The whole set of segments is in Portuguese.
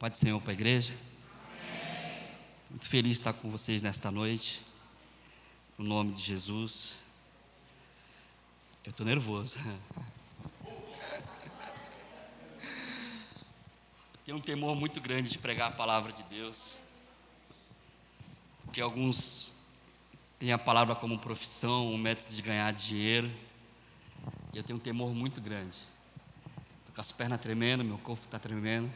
Pode Senhor para a igreja. Muito feliz de estar com vocês nesta noite. No nome de Jesus. Eu estou nervoso. Tenho um temor muito grande de pregar a palavra de Deus. Porque alguns têm a palavra como profissão, um método de ganhar dinheiro. E eu tenho um temor muito grande. Estou com as pernas tremendo, meu corpo está tremendo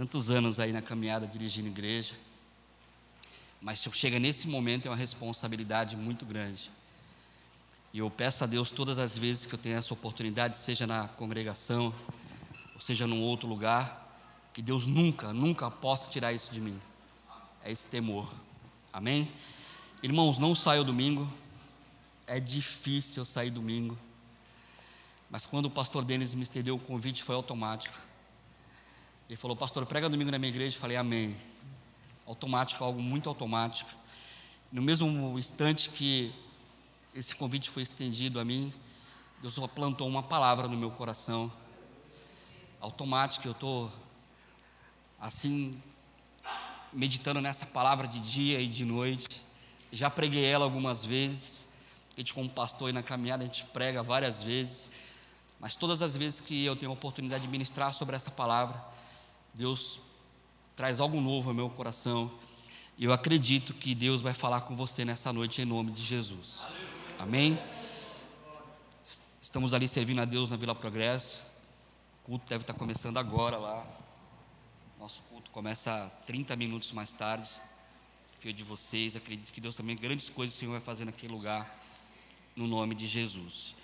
tantos anos aí na caminhada dirigindo igreja, mas chega nesse momento é uma responsabilidade muito grande. E eu peço a Deus todas as vezes que eu tenho essa oportunidade, seja na congregação, ou seja num outro lugar, que Deus nunca, nunca possa tirar isso de mim. É esse temor. Amém? Irmãos, não saio domingo. É difícil sair domingo. Mas quando o pastor Denis me estendeu o convite, foi automático. Ele falou, pastor, prega domingo na minha igreja. Eu falei, amém. Automático, algo muito automático. No mesmo instante que esse convite foi estendido a mim, Deus só plantou uma palavra no meu coração. Automático, eu estou assim, meditando nessa palavra de dia e de noite. Já preguei ela algumas vezes. A gente, como pastor e na caminhada, a gente prega várias vezes. Mas todas as vezes que eu tenho a oportunidade de ministrar sobre essa palavra, Deus traz algo novo ao meu coração. E eu acredito que Deus vai falar com você nessa noite em nome de Jesus. Amém? Estamos ali servindo a Deus na Vila Progresso. O culto deve estar começando agora lá. Nosso culto começa 30 minutos mais tarde que o de vocês. Acredito que Deus também, grandes coisas o Senhor vai fazer naquele lugar, no nome de Jesus.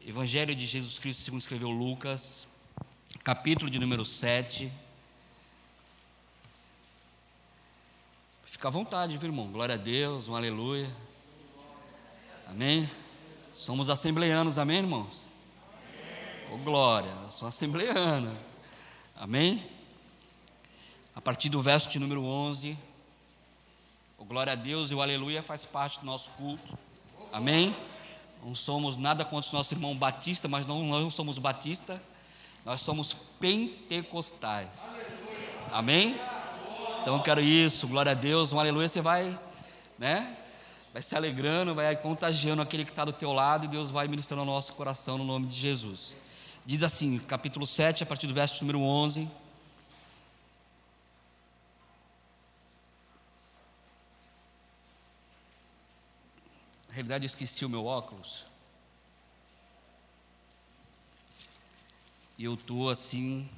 Evangelho de Jesus Cristo, segundo escreveu Lucas, capítulo de número 7 Fica à vontade, viu, irmão? Glória a Deus, um aleluia. Amém? Somos assembleanos, amém, irmãos? Ô oh, glória, sou assembleano. Amém? A partir do verso de número 11, o glória a Deus e o aleluia faz parte do nosso culto. Amém? Não somos nada contra o nosso irmão batista, mas não, não somos batista, nós somos pentecostais. Amém? Então eu quero isso, glória a Deus, um aleluia, você vai, né? Vai se alegrando, vai contagiando aquele que está do teu lado e Deus vai ministrando ao nosso coração no nome de Jesus. Diz assim, capítulo 7, a partir do verso número 11. Na realidade, eu esqueci o meu óculos. E eu estou assim,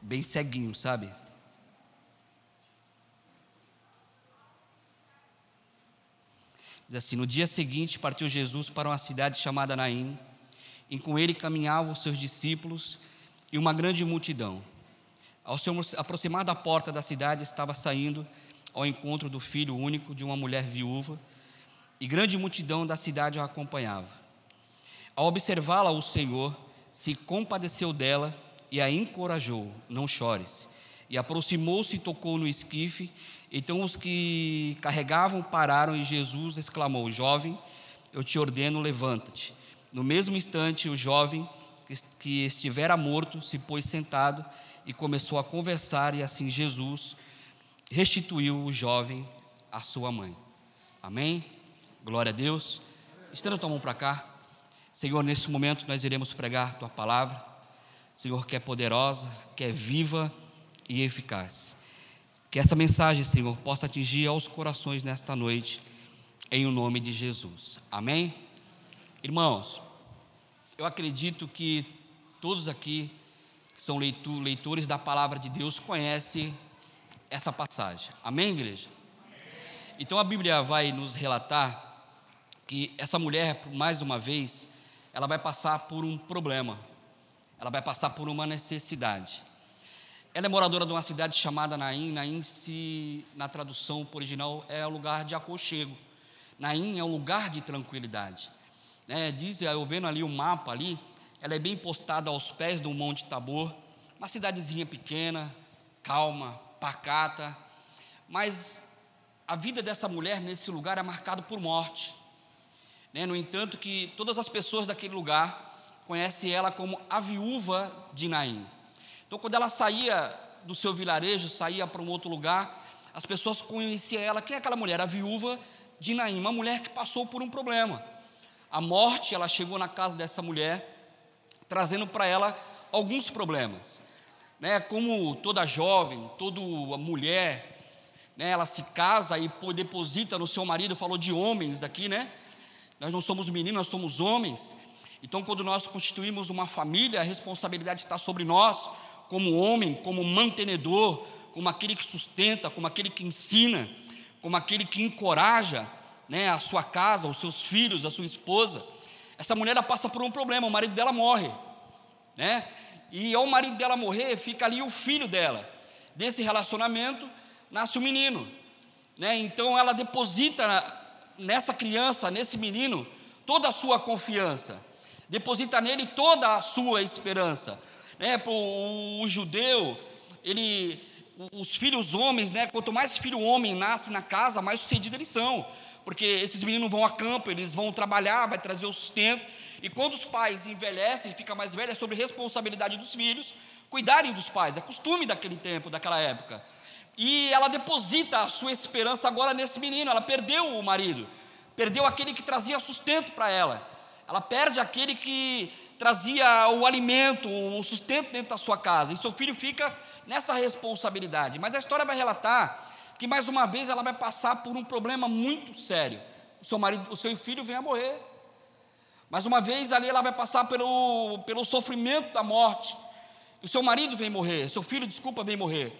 bem ceguinho, sabe? Diz assim: No dia seguinte partiu Jesus para uma cidade chamada Naim, e com ele caminhavam seus discípulos e uma grande multidão. Ao se aproximar da porta da cidade, estava saindo ao encontro do filho único de uma mulher viúva, e grande multidão da cidade o acompanhava. Ao observá-la, o Senhor se compadeceu dela e a encorajou: Não chores. E aproximou-se e tocou no esquife. Então os que carregavam pararam e Jesus exclamou: Jovem, eu te ordeno, levanta-te. No mesmo instante, o jovem que estivera morto se pôs sentado e começou a conversar, e assim Jesus restituiu o jovem à sua mãe. Amém? Glória a Deus. Estenda tua mão para cá. Senhor, nesse momento nós iremos pregar tua palavra. Senhor, que é poderosa, que é viva e eficaz. Que essa mensagem, Senhor, possa atingir aos corações nesta noite, em o nome de Jesus. Amém? Irmãos, eu acredito que todos aqui que são leitores da palavra de Deus conhecem essa passagem. Amém, igreja? Então a Bíblia vai nos relatar que essa mulher, mais uma vez, ela vai passar por um problema ela vai passar por uma necessidade. Ela é moradora de uma cidade chamada Naim. Naim, se, na tradução original, é o lugar de aconchego. Naim é um lugar de tranquilidade. É, diz, eu vendo ali o mapa ali, ela é bem postada aos pés do Monte Tabor, uma cidadezinha pequena, calma, pacata, mas a vida dessa mulher nesse lugar é marcada por morte. Né? No entanto, que todas as pessoas daquele lugar conhece ela como a viúva de Naim. Então, quando ela saía do seu vilarejo, saía para um outro lugar, as pessoas conheciam ela. Quem é aquela mulher? A viúva de Naim, uma mulher que passou por um problema. A morte, ela chegou na casa dessa mulher, trazendo para ela alguns problemas. Né? Como toda jovem, toda mulher, né? ela se casa e deposita no seu marido, falou de homens aqui, né? Nós não somos meninos, nós somos homens. Então, quando nós constituímos uma família, a responsabilidade está sobre nós, como homem, como mantenedor, como aquele que sustenta, como aquele que ensina, como aquele que encoraja né, a sua casa, os seus filhos, a sua esposa. Essa mulher passa por um problema, o marido dela morre, né? E ao marido dela morrer, fica ali o filho dela. Desse relacionamento nasce o menino, né? Então ela deposita nessa criança, nesse menino, toda a sua confiança, deposita nele toda a sua esperança. Né? O, o judeu, ele, os filhos homens, né? quanto mais filho homem nasce na casa, mais sucedido eles são, porque esses meninos vão a campo, eles vão trabalhar, vai trazer o sustento, e quando os pais envelhecem, fica mais velho, é sobre responsabilidade dos filhos cuidarem dos pais, é costume daquele tempo, daquela época. E ela deposita a sua esperança agora nesse menino. Ela perdeu o marido, perdeu aquele que trazia sustento para ela. Ela perde aquele que trazia o alimento, o sustento dentro da sua casa. E seu filho fica nessa responsabilidade. Mas a história vai relatar que mais uma vez ela vai passar por um problema muito sério. O seu marido, o seu filho vem a morrer. Mais uma vez ali ela vai passar pelo, pelo sofrimento da morte. O seu marido vem morrer, seu filho, desculpa, vem morrer.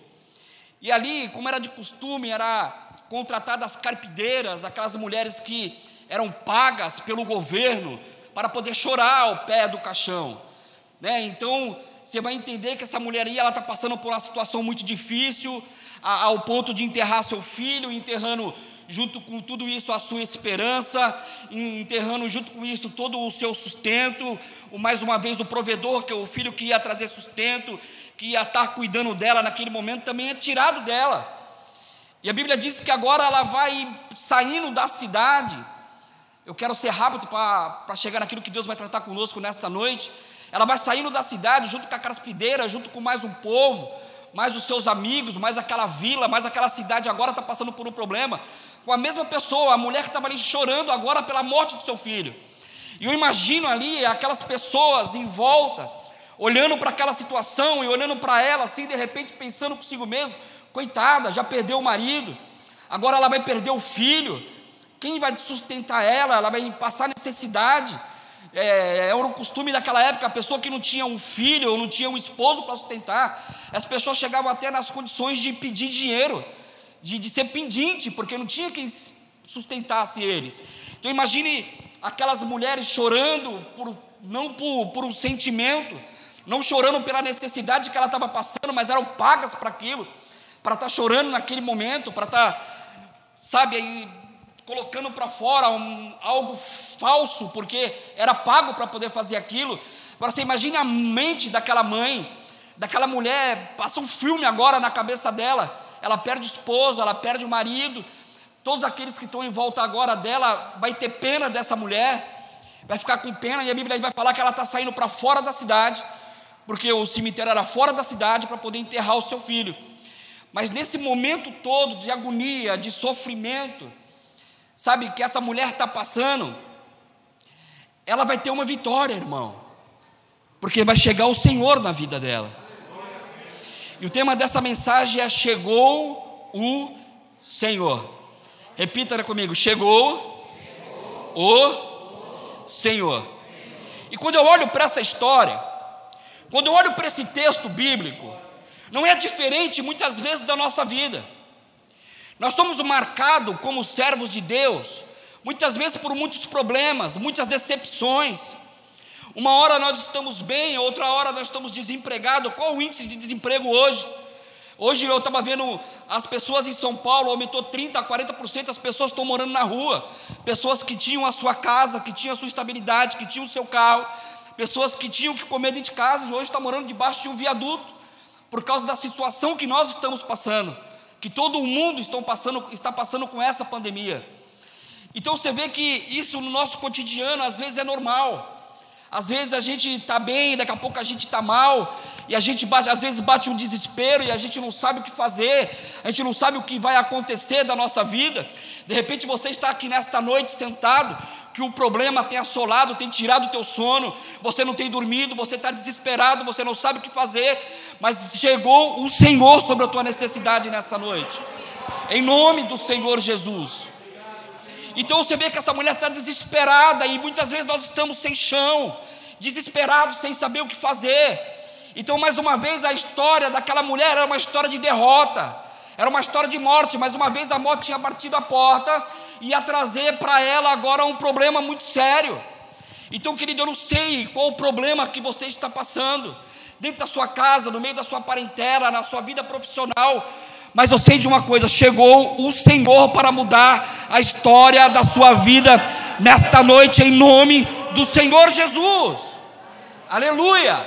E ali, como era de costume, era contratadas carpideiras, aquelas mulheres que eram pagas pelo governo para poder chorar ao pé do caixão. Né? Então, você vai entender que essa mulher aí, está passando por uma situação muito difícil, ao ponto de enterrar seu filho, enterrando junto com tudo isso a sua esperança, enterrando junto com isso todo o seu sustento, mais uma vez o provedor, que é o filho que ia trazer sustento, que ia estar cuidando dela naquele momento também é tirado dela. E a Bíblia diz que agora ela vai saindo da cidade. Eu quero ser rápido para chegar naquilo que Deus vai tratar conosco nesta noite. Ela vai saindo da cidade junto com a caspideira, junto com mais um povo, mais os seus amigos, mais aquela vila, mais aquela cidade agora está passando por um problema. Com a mesma pessoa, a mulher que estava ali chorando agora pela morte do seu filho. E eu imagino ali aquelas pessoas em volta, olhando para aquela situação e olhando para ela assim, de repente pensando consigo mesmo: coitada, já perdeu o marido, agora ela vai perder o filho, quem vai sustentar ela? Ela vai passar necessidade. É, era um costume daquela época, a pessoa que não tinha um filho ou não tinha um esposo para sustentar, as pessoas chegavam até nas condições de pedir dinheiro, de, de ser pendente, porque não tinha quem sustentasse eles. Então imagine aquelas mulheres chorando, por, não por, por um sentimento, não chorando pela necessidade que ela estava passando, mas eram pagas para aquilo, para estar tá chorando naquele momento, para estar, tá, sabe, aí colocando para fora um, algo falso, porque era pago para poder fazer aquilo. Agora você imagine a mente daquela mãe, daquela mulher, passa um filme agora na cabeça dela. Ela perde o esposo, ela perde o marido. Todos aqueles que estão em volta agora dela vai ter pena dessa mulher, vai ficar com pena, e a Bíblia vai falar que ela está saindo para fora da cidade porque o cemitério era fora da cidade para poder enterrar o seu filho. Mas nesse momento todo de agonia, de sofrimento, sabe, que essa mulher está passando, ela vai ter uma vitória, irmão, porque vai chegar o Senhor na vida dela. E o tema dessa mensagem é: Chegou o Senhor. Repita comigo: Chegou, o Senhor. E quando eu olho para essa história, quando eu olho para esse texto bíblico, não é diferente muitas vezes da nossa vida. Nós somos marcados como servos de Deus, muitas vezes por muitos problemas, muitas decepções. Uma hora nós estamos bem, outra hora nós estamos desempregados. Qual o índice de desemprego hoje? Hoje eu estava vendo as pessoas em São Paulo, aumentou 30% a 40%, as pessoas estão morando na rua. Pessoas que tinham a sua casa, que tinham a sua estabilidade, que tinham o seu carro, Pessoas que tinham que comer dentro de casa e hoje estão morando debaixo de um viaduto, por causa da situação que nós estamos passando, que todo mundo está passando, está passando com essa pandemia. Então você vê que isso no nosso cotidiano às vezes é normal. Às vezes a gente está bem, daqui a pouco a gente está mal, e a gente bate, às vezes bate um desespero e a gente não sabe o que fazer, a gente não sabe o que vai acontecer da nossa vida. De repente você está aqui nesta noite sentado, que o problema tem assolado, tem tirado o teu sono, você não tem dormido, você está desesperado, você não sabe o que fazer, mas chegou o Senhor sobre a tua necessidade nessa noite, em nome do Senhor Jesus. Então você vê que essa mulher está desesperada e muitas vezes nós estamos sem chão, desesperados, sem saber o que fazer. Então, mais uma vez, a história daquela mulher era uma história de derrota, era uma história de morte. Mais uma vez, a morte tinha partido a porta e ia trazer para ela agora um problema muito sério. Então, querido, eu não sei qual o problema que você está passando, dentro da sua casa, no meio da sua parentela, na sua vida profissional. Mas eu sei de uma coisa: chegou o Senhor para mudar a história da sua vida nesta noite, em nome do Senhor Jesus. Aleluia!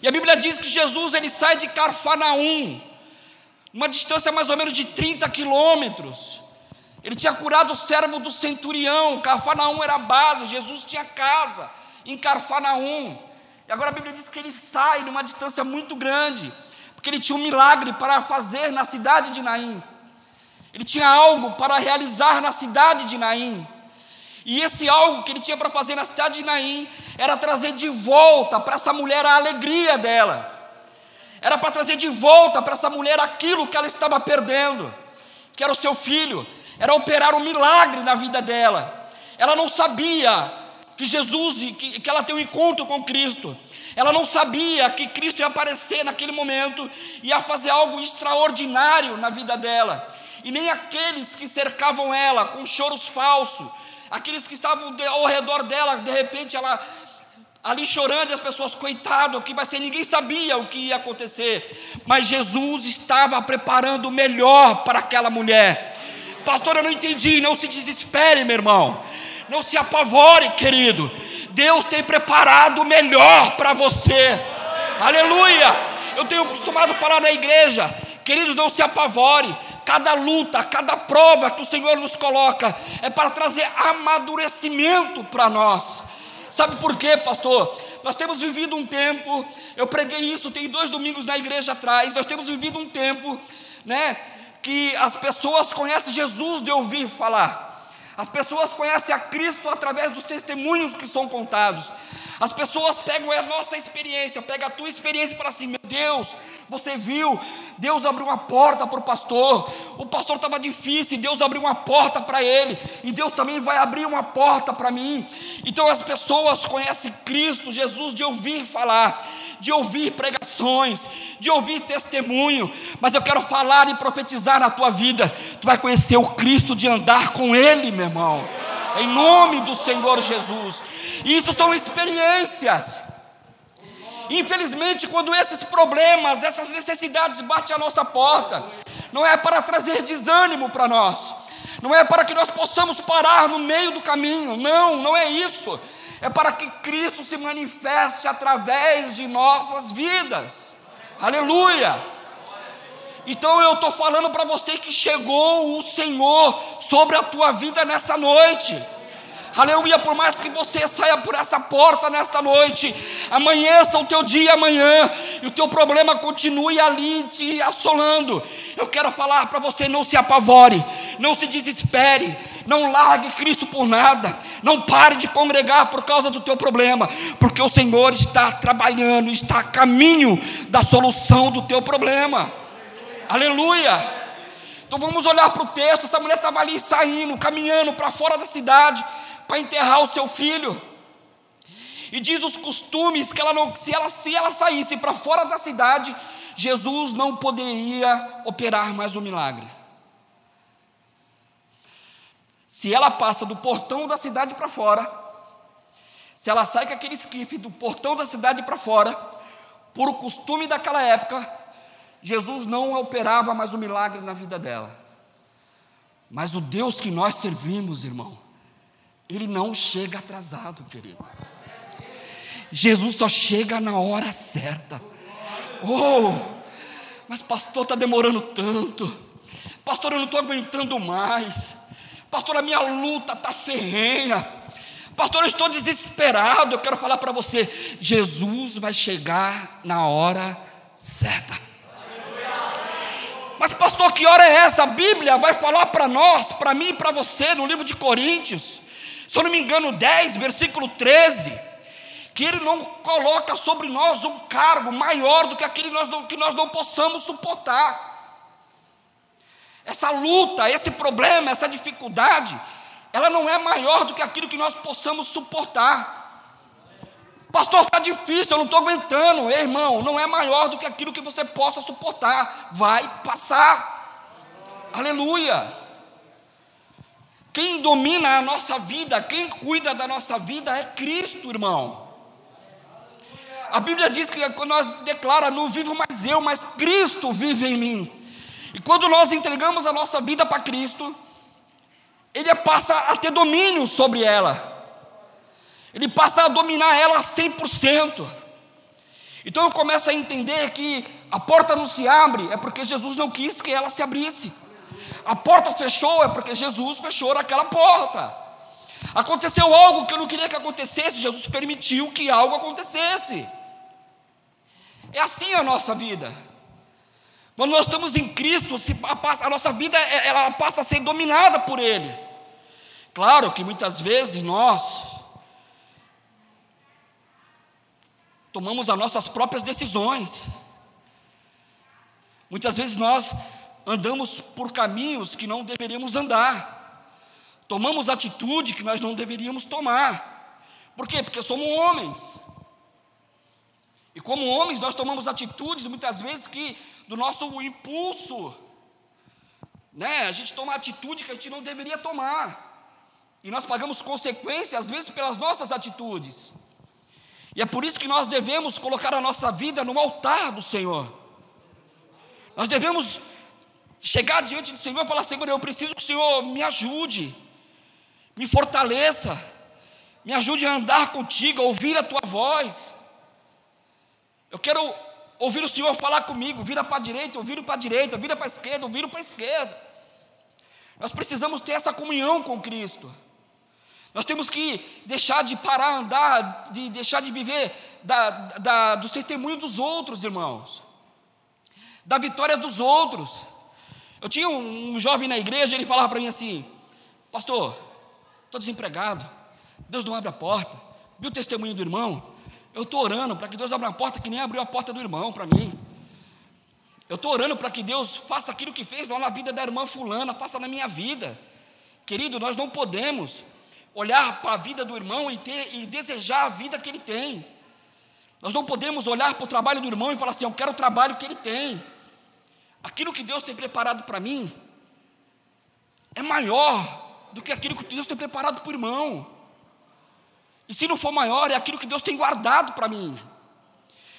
E a Bíblia diz que Jesus ele sai de Carfanaum, uma distância mais ou menos de 30 quilômetros. Ele tinha curado o servo do centurião, Carfanaum era a base, Jesus tinha casa em Carfanaum. E agora a Bíblia diz que ele sai numa distância muito grande porque ele tinha um milagre para fazer na cidade de Naim. Ele tinha algo para realizar na cidade de Naim. E esse algo que ele tinha para fazer na cidade de Naim era trazer de volta para essa mulher a alegria dela. Era para trazer de volta para essa mulher aquilo que ela estava perdendo, que era o seu filho. Era operar um milagre na vida dela. Ela não sabia que Jesus, que, que ela tem um encontro com Cristo. Ela não sabia que Cristo ia aparecer naquele momento, ia fazer algo extraordinário na vida dela. E nem aqueles que cercavam ela com choros falsos, aqueles que estavam ao redor dela, de repente ela ali chorando, as pessoas, coitado, o que vai ser? Ninguém sabia o que ia acontecer, mas Jesus estava preparando o melhor para aquela mulher. Pastor, eu não entendi, não se desespere, meu irmão, não se apavore, querido. Deus tem preparado o melhor para você. Aleluia! Eu tenho acostumado a falar na igreja, queridos, não se apavore. Cada luta, cada prova que o Senhor nos coloca é para trazer amadurecimento para nós. Sabe por quê, pastor? Nós temos vivido um tempo, eu preguei isso, tem dois domingos na igreja atrás. Nós temos vivido um tempo, né, que as pessoas conhecem Jesus de ouvir falar. As pessoas conhecem a Cristo através dos testemunhos que são contados. As pessoas pegam a nossa experiência, pegam a tua experiência para assim, meu Deus, você viu, Deus abriu uma porta para o pastor, o pastor estava difícil, Deus abriu uma porta para ele, e Deus também vai abrir uma porta para mim. Então as pessoas conhecem Cristo, Jesus, de ouvir falar, de ouvir pregações, de ouvir testemunho, mas eu quero falar e profetizar na tua vida. Tu vai conhecer o Cristo de andar com Ele, meu irmão, em nome do Senhor Jesus. E isso são experiências. Infelizmente, quando esses problemas, essas necessidades batem à nossa porta, não é para trazer desânimo para nós, não é para que nós possamos parar no meio do caminho, não, não é isso é para que Cristo se manifeste através de nossas vidas. Aleluia! Então eu estou falando para você que chegou o Senhor sobre a tua vida nessa noite. Aleluia, por mais que você saia por essa porta nesta noite, amanheça o teu dia amanhã e o teu problema continue ali te assolando. Eu quero falar para você: não se apavore, não se desespere, não largue Cristo por nada, não pare de congregar por causa do teu problema, porque o Senhor está trabalhando, está a caminho da solução do teu problema. Aleluia. Então vamos olhar para o texto. Essa mulher estava ali saindo, caminhando para fora da cidade para enterrar o seu filho. E diz os costumes que ela não, se ela, se ela saísse para fora da cidade, Jesus não poderia operar mais o milagre. Se ela passa do portão da cidade para fora, se ela sai com aquele esquife do portão da cidade para fora, por o costume daquela época, Jesus não operava mais o milagre na vida dela. Mas o Deus que nós servimos, irmão, ele não chega atrasado, querido. Jesus só chega na hora certa. Oh, mas pastor, está demorando tanto. Pastor, eu não estou aguentando mais. Pastor, a minha luta está ferrenha. Pastor, eu estou desesperado. Eu quero falar para você: Jesus vai chegar na hora certa. Mas, pastor, que hora é essa? A Bíblia vai falar para nós, para mim e para você, no livro de Coríntios, se eu não me engano, 10, versículo 13, que Ele não coloca sobre nós um cargo maior do que aquele que nós não, que nós não possamos suportar. Essa luta, esse problema, essa dificuldade, ela não é maior do que aquilo que nós possamos suportar. Pastor, está difícil, eu não estou aguentando. Ei, irmão, não é maior do que aquilo que você possa suportar. Vai passar. Aleluia. Quem domina a nossa vida, quem cuida da nossa vida é Cristo, irmão. A Bíblia diz que quando nós declara, não vivo mais eu, mas Cristo vive em mim. E quando nós entregamos a nossa vida para Cristo, Ele passa a ter domínio sobre ela. Ele passa a dominar ela 100%. Então eu começo a entender que a porta não se abre, é porque Jesus não quis que ela se abrisse. A porta fechou, é porque Jesus fechou aquela porta. Aconteceu algo que eu não queria que acontecesse, Jesus permitiu que algo acontecesse. É assim a nossa vida. Quando nós estamos em Cristo, a nossa vida é, ela passa a ser dominada por Ele. Claro que muitas vezes nós tomamos as nossas próprias decisões. Muitas vezes nós andamos por caminhos que não deveríamos andar. Tomamos atitude que nós não deveríamos tomar. Por quê? Porque somos homens. E como homens, nós tomamos atitudes muitas vezes que do nosso impulso, né? A gente toma atitude que a gente não deveria tomar. E nós pagamos consequências, às vezes, pelas nossas atitudes. E é por isso que nós devemos colocar a nossa vida no altar do Senhor. Nós devemos chegar diante do Senhor e falar: Senhor, eu preciso que o Senhor me ajude, me fortaleça, me ajude a andar contigo, a ouvir a tua voz. Eu quero ouvir o Senhor falar comigo, vira para a direita, eu viro para a direita, vira para a esquerda, eu viro para a esquerda. Nós precisamos ter essa comunhão com Cristo. Nós temos que deixar de parar, andar, de deixar de viver da, da, dos testemunhos dos outros, irmãos, da vitória dos outros. Eu tinha um, um jovem na igreja, ele falava para mim assim: Pastor, estou desempregado, Deus não abre a porta, viu o testemunho do irmão? Eu estou orando para que Deus abra a porta que nem abriu a porta do irmão para mim. Eu estou orando para que Deus faça aquilo que fez lá na vida da irmã Fulana, faça na minha vida. Querido, nós não podemos olhar para a vida do irmão e, ter, e desejar a vida que ele tem. Nós não podemos olhar para o trabalho do irmão e falar assim: eu quero o trabalho que ele tem. Aquilo que Deus tem preparado para mim é maior do que aquilo que Deus tem preparado para o irmão. E se não for maior, é aquilo que Deus tem guardado para mim.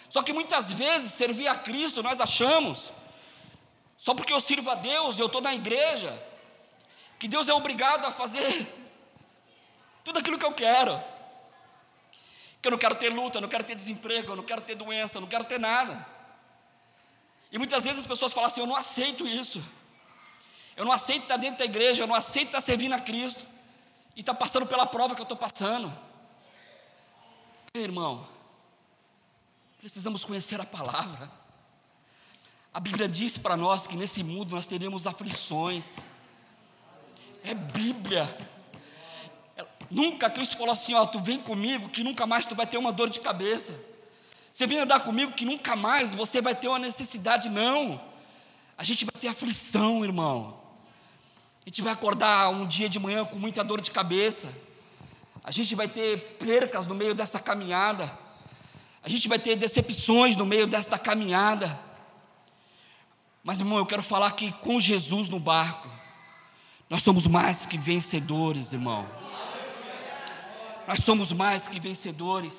Só que muitas vezes servir a Cristo nós achamos, só porque eu sirvo a Deus, eu estou na igreja, que Deus é obrigado a fazer tudo aquilo que eu quero. Que eu não quero ter luta, eu não quero ter desemprego, eu não quero ter doença, eu não quero ter nada. E muitas vezes as pessoas falam assim: eu não aceito isso. Eu não aceito estar dentro da igreja, eu não aceito estar servindo a Cristo. E está passando pela prova que eu estou passando. Irmão, precisamos conhecer a palavra. A Bíblia diz para nós que nesse mundo nós teremos aflições. É Bíblia. Nunca Cristo falou assim: ó, tu vem comigo que nunca mais tu vai ter uma dor de cabeça. Você vem andar comigo que nunca mais você vai ter uma necessidade, não. A gente vai ter aflição, irmão. A gente vai acordar um dia de manhã com muita dor de cabeça. A gente vai ter percas no meio dessa caminhada. A gente vai ter decepções no meio desta caminhada. Mas, irmão, eu quero falar que com Jesus no barco, nós somos mais que vencedores, irmão. Nós somos mais que vencedores.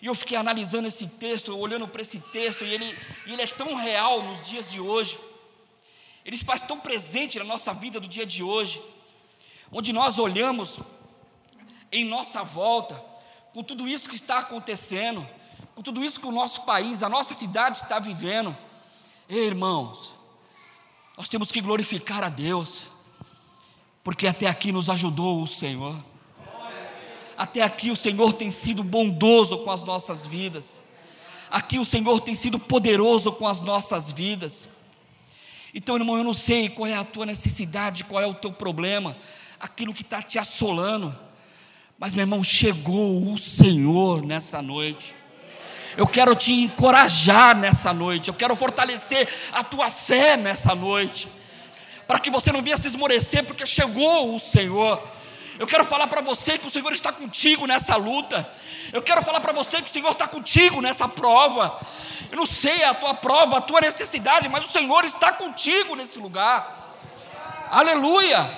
E eu fiquei analisando esse texto, olhando para esse texto, e ele, ele é tão real nos dias de hoje. Ele faz tão presente na nossa vida do dia de hoje, onde nós olhamos em nossa volta, com tudo isso que está acontecendo, com tudo isso que o nosso país, a nossa cidade está vivendo. Ei, irmãos, nós temos que glorificar a Deus, porque até aqui nos ajudou o Senhor. até aqui o Senhor tem sido bondoso com as nossas vidas. Aqui o Senhor tem sido poderoso com as nossas vidas. Então, irmão, eu não sei qual é a tua necessidade, qual é o teu problema, aquilo que está te assolando. Mas, meu irmão, chegou o Senhor nessa noite. Eu quero te encorajar nessa noite, eu quero fortalecer a tua fé nessa noite, para que você não venha se esmorecer, porque chegou o Senhor. Eu quero falar para você que o Senhor está contigo nessa luta. Eu quero falar para você que o Senhor está contigo nessa prova. Eu não sei a tua prova, a tua necessidade, mas o Senhor está contigo nesse lugar. Aleluia.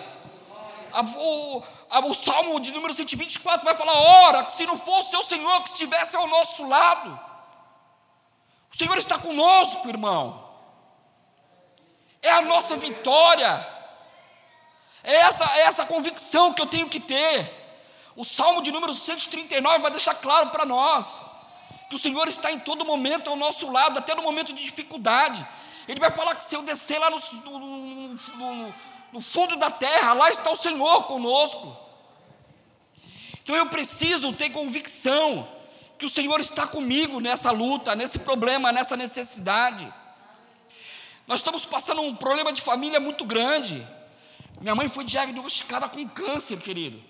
O, o Salmo de número 124 vai falar: ora, se não fosse o Senhor que estivesse ao nosso lado. O Senhor está conosco, irmão. É a nossa vitória. É essa, é essa convicção que eu tenho que ter. O Salmo de número 139 vai deixar claro para nós que o Senhor está em todo momento ao nosso lado, até no momento de dificuldade. Ele vai falar que se eu descer lá no, no, no, no fundo da terra, lá está o Senhor conosco. Então eu preciso ter convicção que o Senhor está comigo nessa luta, nesse problema, nessa necessidade. Nós estamos passando um problema de família muito grande. Minha mãe foi diagnosticada com câncer, querido.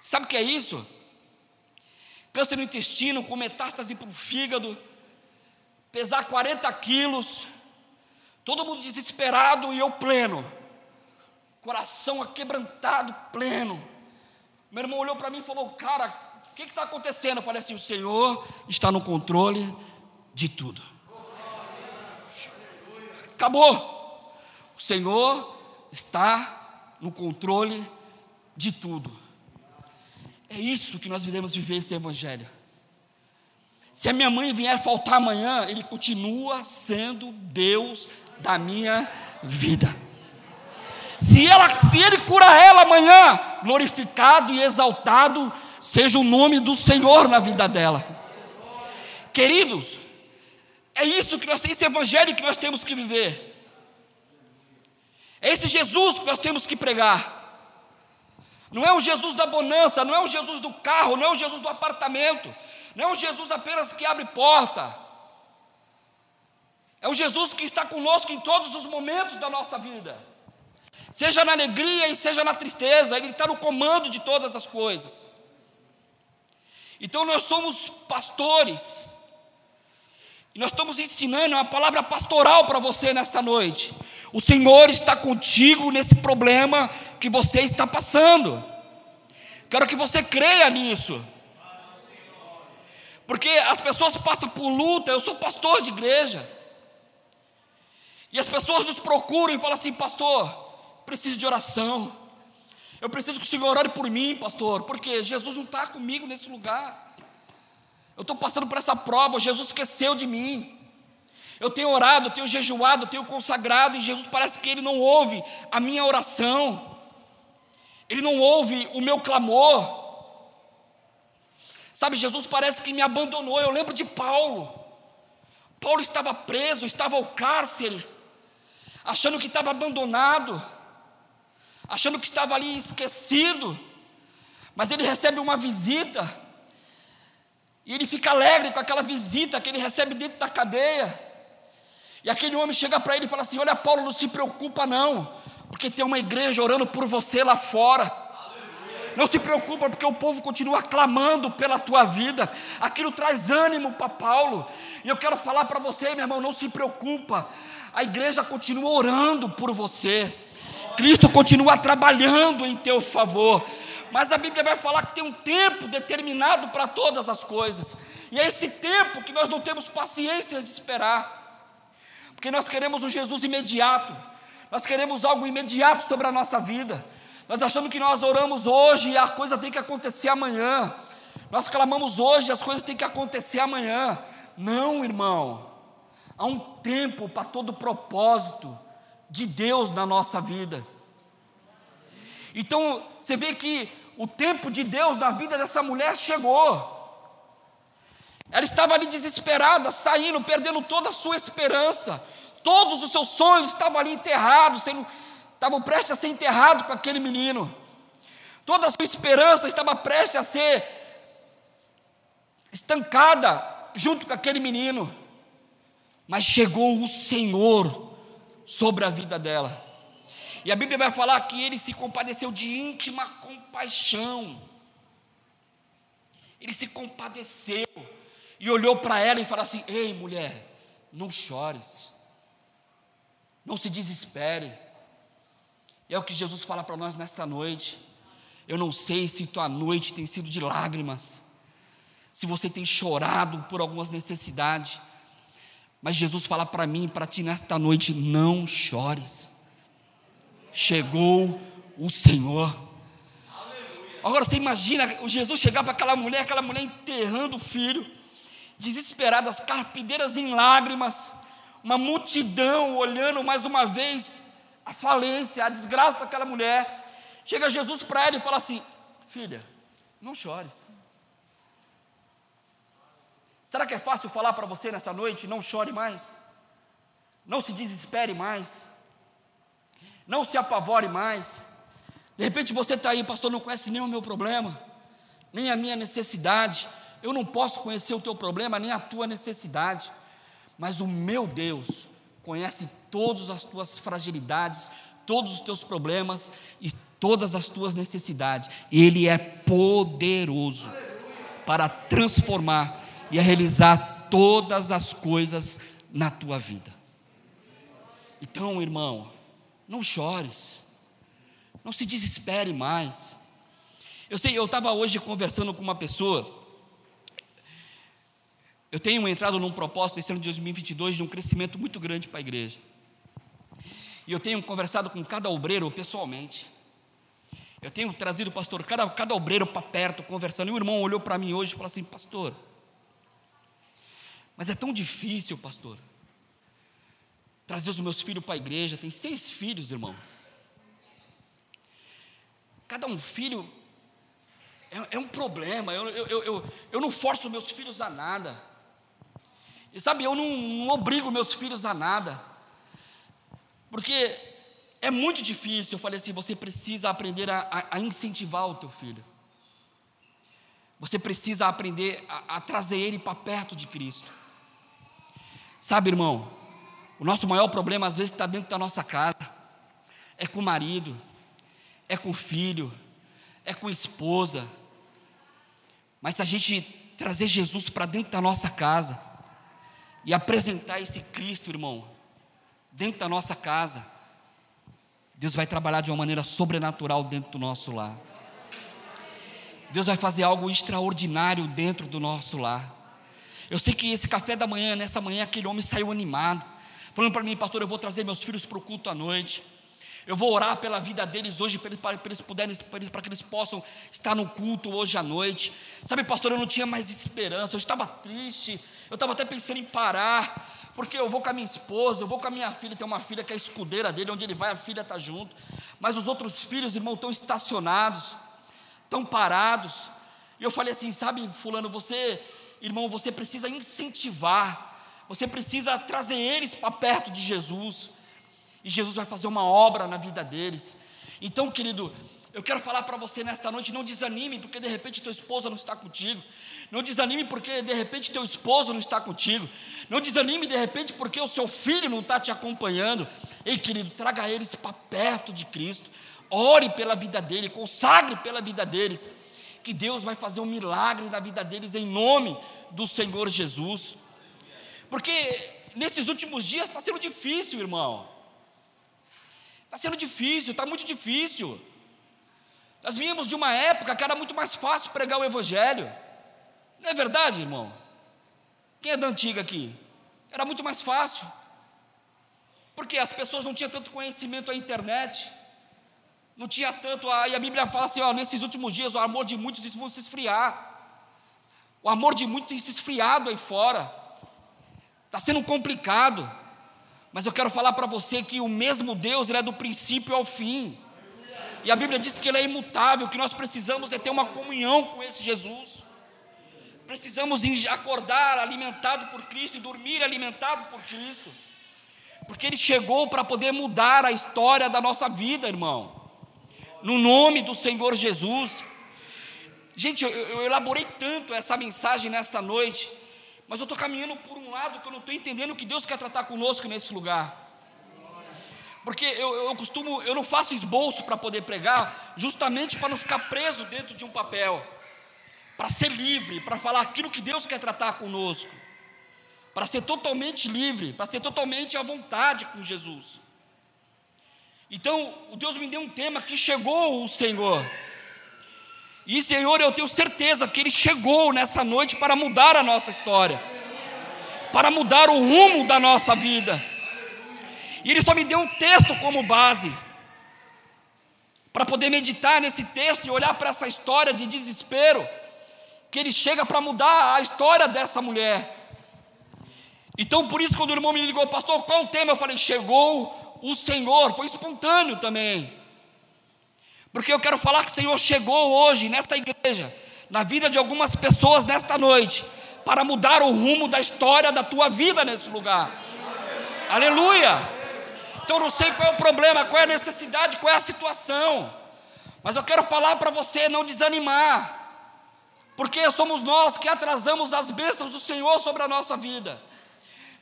Sabe o que é isso? Câncer no intestino, com metástase para o fígado, pesar 40 quilos, todo mundo desesperado e eu pleno, coração aquebrantado, pleno. Meu irmão olhou para mim e falou: Cara, o que está acontecendo? Eu falei assim: O Senhor está no controle de tudo. Acabou. O Senhor está no controle de tudo. É isso que nós devemos viver esse Evangelho. Se a minha mãe vier faltar amanhã, Ele continua sendo Deus da minha vida. Se, ela, se Ele cura ela amanhã, glorificado e exaltado seja o nome do Senhor na vida dela. Queridos, é isso que nós, esse Evangelho que nós temos que viver. É esse Jesus que nós temos que pregar. Não é o Jesus da bonança, não é o Jesus do carro, não é o Jesus do apartamento, não é o Jesus apenas que abre porta. É o Jesus que está conosco em todos os momentos da nossa vida, seja na alegria e seja na tristeza, Ele está no comando de todas as coisas. Então nós somos pastores, e nós estamos ensinando uma palavra pastoral para você nessa noite. O Senhor está contigo nesse problema que você está passando. Quero que você creia nisso. Porque as pessoas passam por luta, eu sou pastor de igreja. E as pessoas nos procuram e falam assim: Pastor, preciso de oração. Eu preciso que o Senhor ore por mim, pastor, porque Jesus não está comigo nesse lugar. Eu estou passando por essa prova, Jesus esqueceu de mim. Eu tenho orado, eu tenho jejuado, eu tenho consagrado, e Jesus parece que ele não ouve a minha oração, ele não ouve o meu clamor. Sabe, Jesus parece que me abandonou. Eu lembro de Paulo. Paulo estava preso, estava ao cárcere, achando que estava abandonado, achando que estava ali esquecido, mas ele recebe uma visita, e ele fica alegre com aquela visita que ele recebe dentro da cadeia. E aquele homem chega para ele e fala assim: Olha, Paulo, não se preocupa, não, porque tem uma igreja orando por você lá fora. Não se preocupa, porque o povo continua clamando pela tua vida. Aquilo traz ânimo para Paulo. E eu quero falar para você, meu irmão, não se preocupa. A igreja continua orando por você. Cristo continua trabalhando em teu favor. Mas a Bíblia vai falar que tem um tempo determinado para todas as coisas. E é esse tempo que nós não temos paciência de esperar. Porque nós queremos um Jesus imediato, nós queremos algo imediato sobre a nossa vida. Nós achamos que nós oramos hoje e a coisa tem que acontecer amanhã. Nós clamamos hoje, as coisas têm que acontecer amanhã. Não, irmão. Há um tempo para todo propósito de Deus na nossa vida. Então, você vê que o tempo de Deus na vida dessa mulher chegou. Ela estava ali desesperada, saindo, perdendo toda a sua esperança. Todos os seus sonhos estavam ali enterrados, sendo, estavam prestes a ser enterrados com aquele menino. Toda a sua esperança estava prestes a ser estancada junto com aquele menino. Mas chegou o Senhor sobre a vida dela. E a Bíblia vai falar que ele se compadeceu de íntima compaixão. Ele se compadeceu e olhou para ela e falou assim: Ei, mulher, não chores, não se desespere. E é o que Jesus fala para nós nesta noite. Eu não sei se tua noite tem sido de lágrimas, se você tem chorado por algumas necessidades, mas Jesus fala para mim, para ti nesta noite: não chores. Chegou o Senhor. Agora você imagina o Jesus chegar para aquela mulher, aquela mulher enterrando o filho, desesperada, as carpideiras em lágrimas, uma multidão olhando mais uma vez a falência, a desgraça daquela mulher. Chega Jesus para ela e fala assim: Filha, não chores. Será que é fácil falar para você nessa noite? Não chore mais. Não se desespere mais. Não se apavore mais. De repente você está aí, pastor, não conhece nem o meu problema, nem a minha necessidade. Eu não posso conhecer o teu problema, nem a tua necessidade. Mas o meu Deus conhece todas as tuas fragilidades, todos os teus problemas e todas as tuas necessidades. Ele é poderoso para transformar e a realizar todas as coisas na tua vida. Então, irmão, não chores, não se desespere mais. Eu sei, eu estava hoje conversando com uma pessoa. Eu tenho entrado num propósito esse ano de 2022 de um crescimento muito grande para a igreja. E eu tenho conversado com cada obreiro pessoalmente. Eu tenho trazido, pastor, cada, cada obreiro para perto, conversando. E o irmão olhou para mim hoje e falou assim: Pastor, mas é tão difícil, pastor, trazer os meus filhos para a igreja. Tem seis filhos, irmão. Cada um filho é, é um problema. Eu, eu, eu, eu não forço meus filhos a nada. E sabe, eu não, não obrigo meus filhos a nada. Porque é muito difícil. Eu falei assim: você precisa aprender a, a, a incentivar o teu filho. Você precisa aprender a, a trazer ele para perto de Cristo. Sabe, irmão, o nosso maior problema às vezes está dentro da nossa casa. É com o marido, é com o filho, é com a esposa. Mas se a gente trazer Jesus para dentro da nossa casa e apresentar esse Cristo, irmão, dentro da nossa casa, Deus vai trabalhar de uma maneira sobrenatural dentro do nosso lar. Deus vai fazer algo extraordinário dentro do nosso lar. Eu sei que esse café da manhã, nessa manhã, aquele homem saiu animado, falando para mim, pastor, eu vou trazer meus filhos para o culto à noite. Eu vou orar pela vida deles hoje, para eles, para eles puderem, para que eles possam estar no culto hoje à noite. Sabe, pastor, eu não tinha mais esperança, eu estava triste, eu estava até pensando em parar porque eu vou com a minha esposa, eu vou com a minha filha, tem uma filha que é escudeira dele, onde ele vai, a filha está junto. Mas os outros filhos, irmão, estão estacionados, estão parados. E eu falei assim: sabe, Fulano, você, irmão, você precisa incentivar, você precisa trazer eles para perto de Jesus. E Jesus vai fazer uma obra na vida deles. Então, querido, eu quero falar para você nesta noite: não desanime, porque de repente tua esposa não está contigo. Não desanime porque de repente teu esposo não está contigo. Não desanime de repente porque o seu filho não está te acompanhando. Ei, querido, traga eles para perto de Cristo. Ore pela vida dele, consagre pela vida deles. Que Deus vai fazer um milagre na vida deles em nome do Senhor Jesus. Porque nesses últimos dias está sendo difícil, irmão. Está sendo difícil, está muito difícil. Nós vínhamos de uma época que era muito mais fácil pregar o Evangelho. Não é verdade, irmão? Quem é da antiga aqui? Era muito mais fácil. Porque as pessoas não tinham tanto conhecimento à internet. Não tinha tanto. A, e a Bíblia fala assim: ó, nesses últimos dias o amor de muitos vai se esfriar. O amor de muitos tem se esfriado aí fora. Está sendo complicado. Mas eu quero falar para você que o mesmo Deus ele é do princípio ao fim. E a Bíblia diz que ele é imutável, que nós precisamos é ter uma comunhão com esse Jesus. Precisamos acordar alimentado por Cristo e dormir alimentado por Cristo. Porque Ele chegou para poder mudar a história da nossa vida, irmão. No nome do Senhor Jesus. Gente, eu, eu elaborei tanto essa mensagem nessa noite, mas eu estou caminhando por um lado que eu não estou entendendo o que Deus quer tratar conosco nesse lugar. Porque eu, eu costumo, eu não faço esboço para poder pregar, justamente para não ficar preso dentro de um papel, para ser livre, para falar aquilo que Deus quer tratar conosco, para ser totalmente livre, para ser totalmente à vontade com Jesus. Então, Deus me deu um tema que chegou o Senhor. E Senhor, eu tenho certeza que Ele chegou nessa noite para mudar a nossa história, para mudar o rumo da nossa vida. E Ele só me deu um texto como base, para poder meditar nesse texto e olhar para essa história de desespero, que Ele chega para mudar a história dessa mulher. Então, por isso, quando o irmão me ligou, pastor, qual o tema? Eu falei, chegou o Senhor, foi espontâneo também. Porque eu quero falar que o Senhor chegou hoje nesta igreja, na vida de algumas pessoas nesta noite, para mudar o rumo da história da tua vida nesse lugar. Aleluia! Então eu não sei qual é o problema, qual é a necessidade, qual é a situação. Mas eu quero falar para você não desanimar. Porque somos nós que atrasamos as bênçãos do Senhor sobre a nossa vida.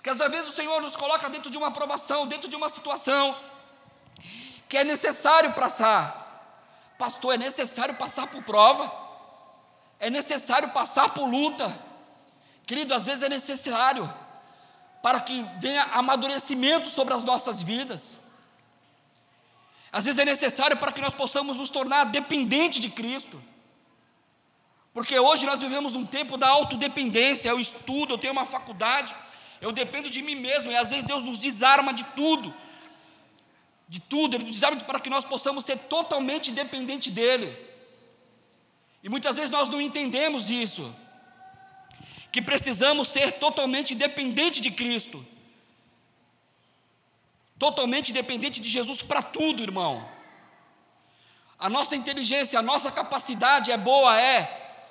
Porque às vezes o Senhor nos coloca dentro de uma aprovação, dentro de uma situação que é necessário passar. Pastor, é necessário passar por prova, é necessário passar por luta. Querido, às vezes é necessário para que venha amadurecimento sobre as nossas vidas. Às vezes é necessário para que nós possamos nos tornar dependentes de Cristo. Porque hoje nós vivemos um tempo da autodependência, eu estudo, eu tenho uma faculdade, eu dependo de mim mesmo, e às vezes Deus nos desarma de tudo de tudo, Ele nos abre para que nós possamos ser totalmente dependente dEle. E muitas vezes nós não entendemos isso, que precisamos ser totalmente dependente de Cristo, totalmente dependente de Jesus para tudo, irmão. A nossa inteligência, a nossa capacidade é boa, é,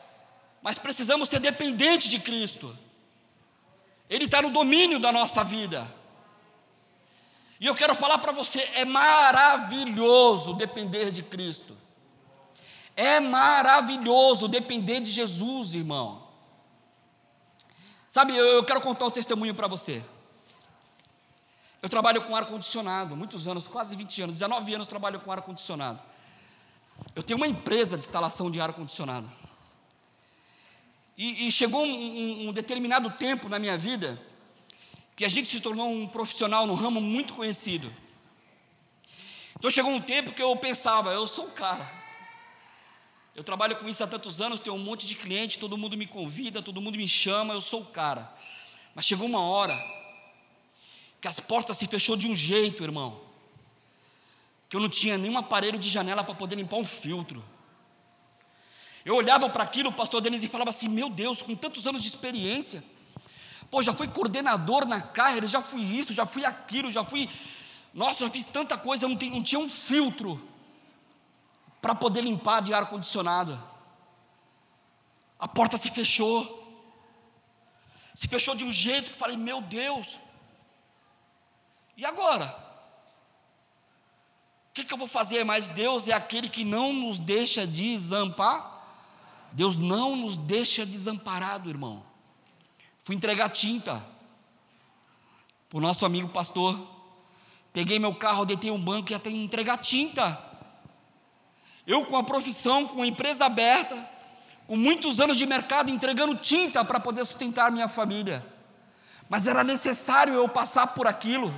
mas precisamos ser dependentes de Cristo. Ele está no domínio da nossa vida. E eu quero falar para você: é maravilhoso depender de Cristo. É maravilhoso depender de Jesus, irmão. Sabe, eu, quero contar um testemunho para você. Eu trabalho com ar-condicionado, muitos anos, quase 20 anos, 19 anos trabalho com ar-condicionado. Eu tenho uma empresa de instalação de ar-condicionado. E, e, chegou um, um, um determinado tempo na minha vida que a gente se tornou um profissional no ramo muito conhecido. Então chegou um tempo que eu pensava, eu sou o cara. Eu trabalho com isso há tantos anos, tenho um monte de cliente, todo mundo me convida, todo mundo me chama, eu sou o cara. Mas chegou uma hora que as portas se fechou de um jeito, irmão, que eu não tinha nenhum aparelho de janela para poder limpar um filtro. Eu olhava para aquilo, o pastor Denis, e falava assim: Meu Deus, com tantos anos de experiência, Pô, já fui coordenador na carreira, já fui isso, já fui aquilo, já fui. Nossa, já fiz tanta coisa, eu não, não tinha um filtro para poder limpar de ar-condicionado. A porta se fechou. Se fechou de um jeito que falei, meu Deus. E agora? O que, que eu vou fazer? Mas Deus é aquele que não nos deixa desamparar. Deus não nos deixa desamparado, irmão. Fui entregar tinta para o nosso amigo pastor. Peguei meu carro, deitei um banco e até entregar tinta. Eu com a profissão, com a empresa aberta, com muitos anos de mercado, entregando tinta para poder sustentar minha família. Mas era necessário eu passar por aquilo.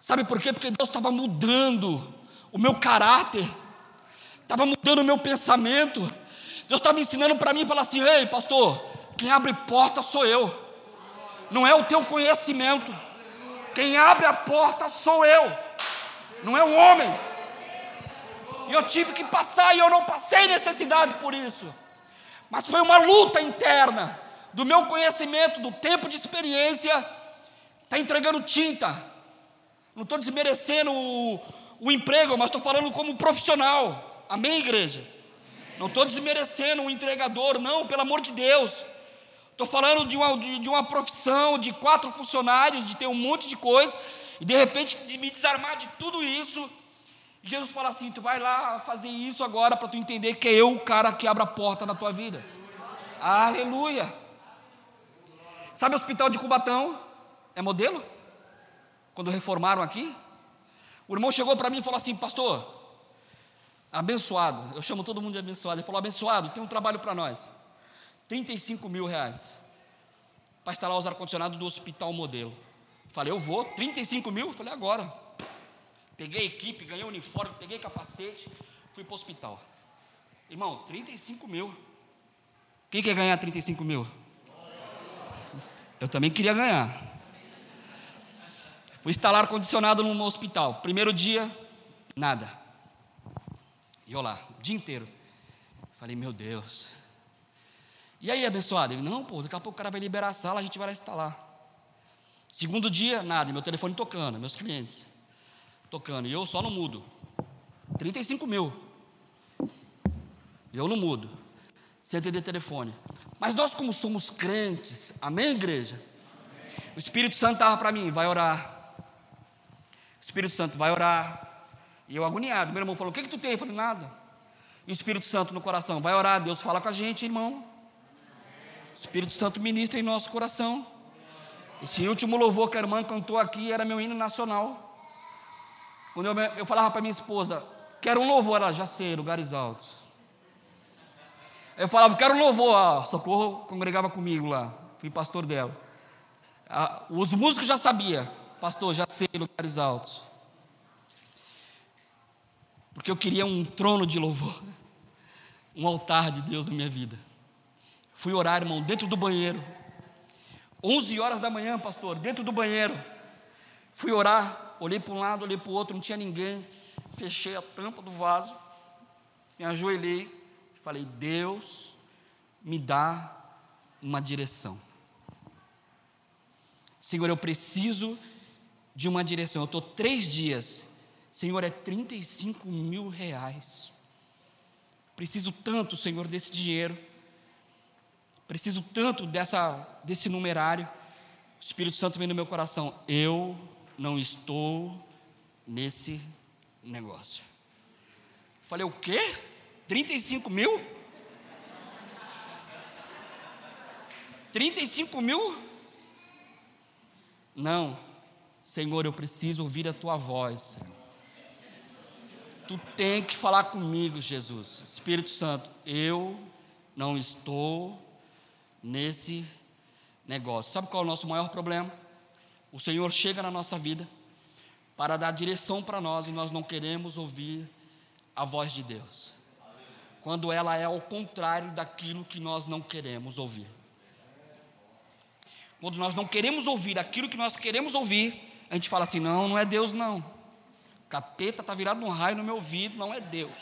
Sabe por quê? Porque Deus estava mudando o meu caráter, estava mudando o meu pensamento. Deus estava ensinando para mim, falar assim: ei, pastor, quem abre porta sou eu, não é o teu conhecimento. Quem abre a porta sou eu, não é o homem. E eu tive que passar e eu não passei necessidade por isso. Mas foi uma luta interna do meu conhecimento, do tempo de experiência, está entregando tinta. Não estou desmerecendo o, o emprego, mas estou falando como profissional. Amém, igreja? Não estou desmerecendo o entregador, não, pelo amor de Deus. Estou falando de uma, de, uma profissão, de quatro funcionários, de ter um monte de coisa, e de repente de me desarmar de tudo isso, Jesus fala assim: tu vai lá fazer isso agora para tu entender que é eu o cara que abre a porta na tua vida. Aleluia. Sabe o hospital de Cubatão? É modelo? Quando reformaram aqui? O irmão chegou para mim e falou assim: Pastor, abençoado, eu chamo todo mundo de abençoado. Ele falou: Abençoado, tem um trabalho para nós. 35 mil reais para instalar os ar-condicionado do hospital modelo. Falei, eu vou, 35 mil? Falei, agora. Peguei equipe, ganhei uniforme, peguei capacete, fui para o hospital. Irmão, 35 mil. Quem quer ganhar 35 mil? Eu também queria ganhar. Fui instalar ar-condicionado num hospital. Primeiro dia, nada. E lá, o dia inteiro. Falei, meu Deus. E aí, abençoado? Ele, não, pô, daqui a pouco o cara vai liberar a sala, a gente vai lá instalar. Segundo dia, nada, meu telefone tocando, meus clientes tocando, e eu só não mudo. 35 mil. Eu não mudo. Sem atender telefone. Mas nós, como somos crentes, amém, igreja? O Espírito Santo estava para mim, vai orar. O Espírito Santo vai orar. E eu agoniado. Meu irmão falou: O que, que tu tem? Eu falei: Nada. E o Espírito Santo no coração, vai orar. Deus fala com a gente, irmão. O Espírito Santo ministra em nosso coração. Esse último louvor que a irmã cantou aqui era meu hino nacional. Quando eu, eu falava para minha esposa, quero um louvor, ela já sei, lugares altos. Eu falava, quero um louvor, ah, socorro, congregava comigo lá, fui pastor dela. Ah, os músicos já sabia, pastor, já sei, lugares altos. Porque eu queria um trono de louvor, um altar de Deus na minha vida. Fui orar, irmão, dentro do banheiro. 11 horas da manhã, pastor, dentro do banheiro. Fui orar, olhei para um lado, olhei para o outro, não tinha ninguém. Fechei a tampa do vaso, me ajoelhei falei: Deus, me dá uma direção. Senhor, eu preciso de uma direção. Eu estou três dias. Senhor, é 35 mil reais. Preciso tanto, Senhor, desse dinheiro. Preciso tanto dessa, desse numerário. O Espírito Santo vem no meu coração. Eu não estou nesse negócio. Falei, o quê? 35 mil? 35 mil? Não, Senhor, eu preciso ouvir a tua voz. Tu tem que falar comigo, Jesus. Espírito Santo, eu não estou nesse negócio. Sabe qual é o nosso maior problema? O Senhor chega na nossa vida para dar direção para nós e nós não queremos ouvir a voz de Deus. Quando ela é ao contrário daquilo que nós não queremos ouvir. Quando nós não queremos ouvir aquilo que nós queremos ouvir, a gente fala assim: não, não é Deus, não. Capeta está virado um raio no meu ouvido, não é Deus.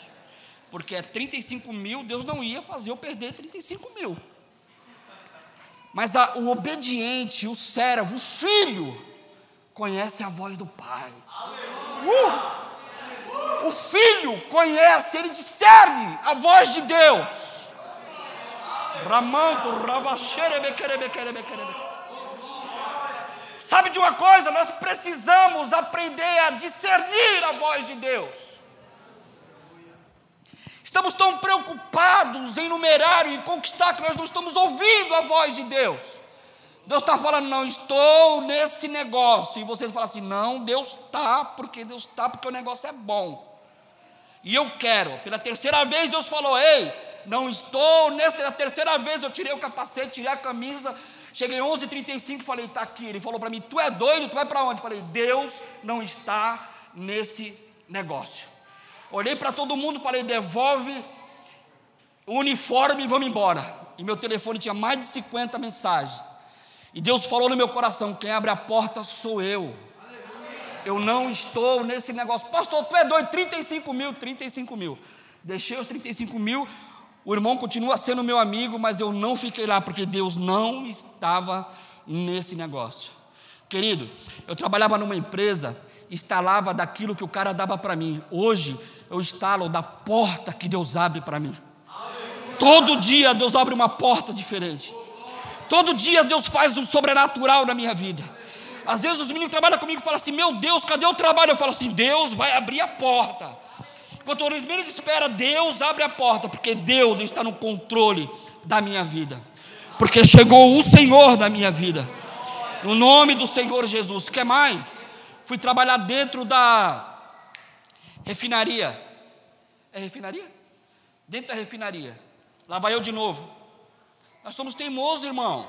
Porque é 35 mil, Deus não ia fazer eu perder 35 mil. Mas a, o obediente, o servo, o filho, conhece a voz do pai. Uh! O filho conhece, ele discerne a voz de Deus. Ramanto, Sabe de uma coisa? Nós precisamos aprender a discernir a voz de Deus. Estamos tão preocupados em numerar e conquistar que nós não estamos ouvindo a voz de Deus. Deus está falando, não, estou nesse negócio. E você fala assim, não, Deus está, porque Deus está, porque o negócio é bom. E eu quero. Pela terceira vez Deus falou, ei, não estou nesse. Pela terceira vez eu tirei o capacete, tirei a camisa. Cheguei 11h35 e falei, está aqui. Ele falou para mim, tu é doido, tu vai para onde? Falei, Deus não está nesse negócio. Olhei para todo mundo, falei: devolve o uniforme e vamos embora. E meu telefone tinha mais de 50 mensagens. E Deus falou no meu coração: quem abre a porta sou eu. Eu não estou nesse negócio. Pastor, tu é doido? 35 mil, 35 mil. Deixei os 35 mil. O irmão continua sendo meu amigo, mas eu não fiquei lá porque Deus não estava nesse negócio. Querido, eu trabalhava numa empresa, instalava daquilo que o cara dava para mim. Hoje eu estalo da porta que Deus abre para mim. Todo dia Deus abre uma porta diferente. Todo dia Deus faz um sobrenatural na minha vida. Às vezes os meninos trabalham comigo e falam assim: Meu Deus, cadê o trabalho? Eu falo assim: Deus vai abrir a porta. Quando eu menos espera, Deus abre a porta, porque Deus está no controle da minha vida. Porque chegou o Senhor da minha vida. No nome do Senhor Jesus. Quer mais? Fui trabalhar dentro da refinaria. É refinaria? Dentro da refinaria. Lá vai eu de novo. Nós somos teimosos, irmão.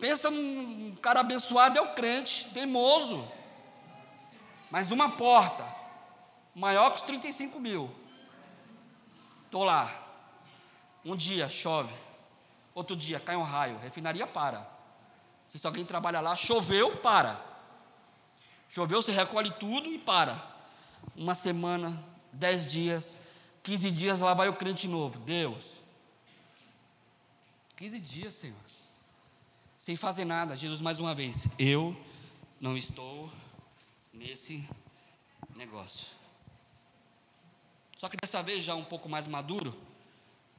Pensa num cara abençoado, é o crente, teimoso. Mas uma porta, maior que os 35 mil. Estou lá. Um dia chove, outro dia cai um raio, refinaria para. Se alguém trabalha lá, choveu, para. Choveu, você recolhe tudo e para. Uma semana, dez dias, quinze dias, lá vai o crente novo. Deus. Quinze dias, Senhor. Sem fazer nada. Jesus, mais uma vez, eu não estou nesse negócio. Só que dessa vez, já um pouco mais maduro,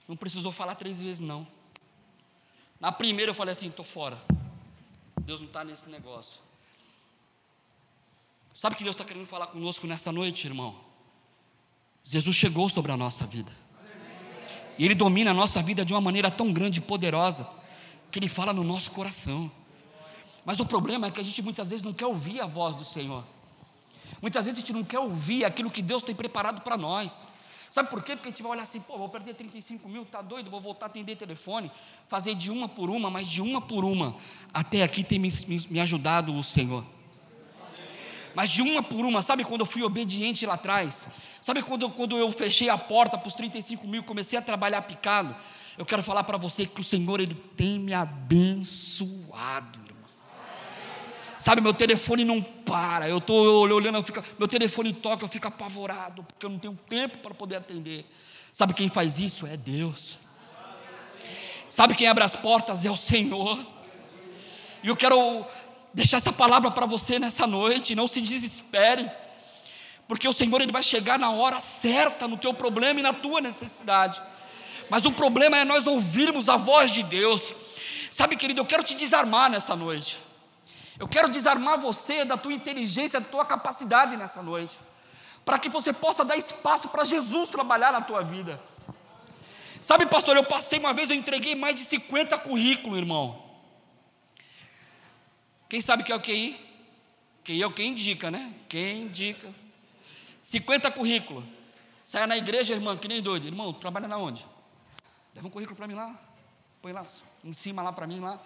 não precisou falar três vezes, não. Na primeira eu falei assim: estou fora. Deus não está nesse negócio. Sabe o que Deus está querendo falar conosco nessa noite, irmão? Jesus chegou sobre a nossa vida. E Ele domina a nossa vida de uma maneira tão grande e poderosa, que Ele fala no nosso coração. Mas o problema é que a gente muitas vezes não quer ouvir a voz do Senhor. Muitas vezes a gente não quer ouvir aquilo que Deus tem preparado para nós. Sabe por quê? Porque a gente vai olhar assim, pô, vou perder 35 mil, tá doido, vou voltar a atender telefone, fazer de uma por uma, mas de uma por uma, até aqui tem me, me, me ajudado o Senhor. Mas de uma por uma, sabe quando eu fui obediente lá atrás? Sabe quando, quando eu fechei a porta para os 35 mil, comecei a trabalhar picado? Eu quero falar para você que o Senhor, Ele tem me abençoado. Sabe, meu telefone não para. Eu estou olhando, eu fico, meu telefone toca, eu fico apavorado, porque eu não tenho tempo para poder atender. Sabe quem faz isso? É Deus. Sabe quem abre as portas? É o Senhor. E eu quero deixar essa palavra para você nessa noite. Não se desespere, porque o Senhor ele vai chegar na hora certa no teu problema e na tua necessidade. Mas o problema é nós ouvirmos a voz de Deus. Sabe, querido, eu quero te desarmar nessa noite. Eu quero desarmar você da tua inteligência, da tua capacidade nessa noite, para que você possa dar espaço para Jesus trabalhar na tua vida. Sabe, pastor, eu passei uma vez, eu entreguei mais de 50 currículos, irmão. Quem sabe que é o QI? QI é o que indica, né? Quem indica. 50 currículos. Saia na igreja, irmão, que nem doido. Irmão, trabalha na onde? Leva um currículo para mim lá. Põe lá, em cima lá para mim lá.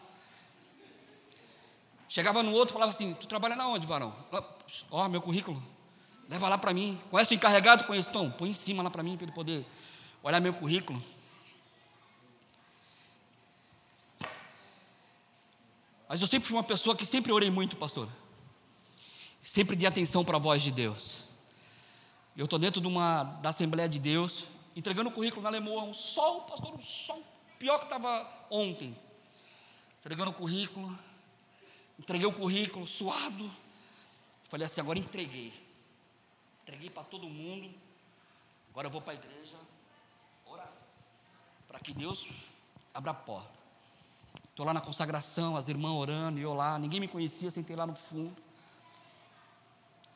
Chegava no outro e falava assim: Tu trabalha na onde, varão? Ó, oh, meu currículo. Leva lá para mim. Conhece o encarregado? Conheço. Então, põe em cima lá para mim, para ele poder olhar meu currículo. Mas eu sempre fui uma pessoa que sempre orei muito, pastor. Sempre dei atenção para a voz de Deus. Eu estou dentro de uma, da Assembleia de Deus, entregando o currículo na Lemoa, um sol, pastor, um sol, pior que estava ontem. Entregando o currículo, Entreguei o currículo, suado. Falei assim: agora entreguei. Entreguei para todo mundo. Agora eu vou para a igreja orar. Para que Deus abra a porta. Estou lá na consagração, as irmãs orando, e eu lá. Ninguém me conhecia, sentei lá no fundo.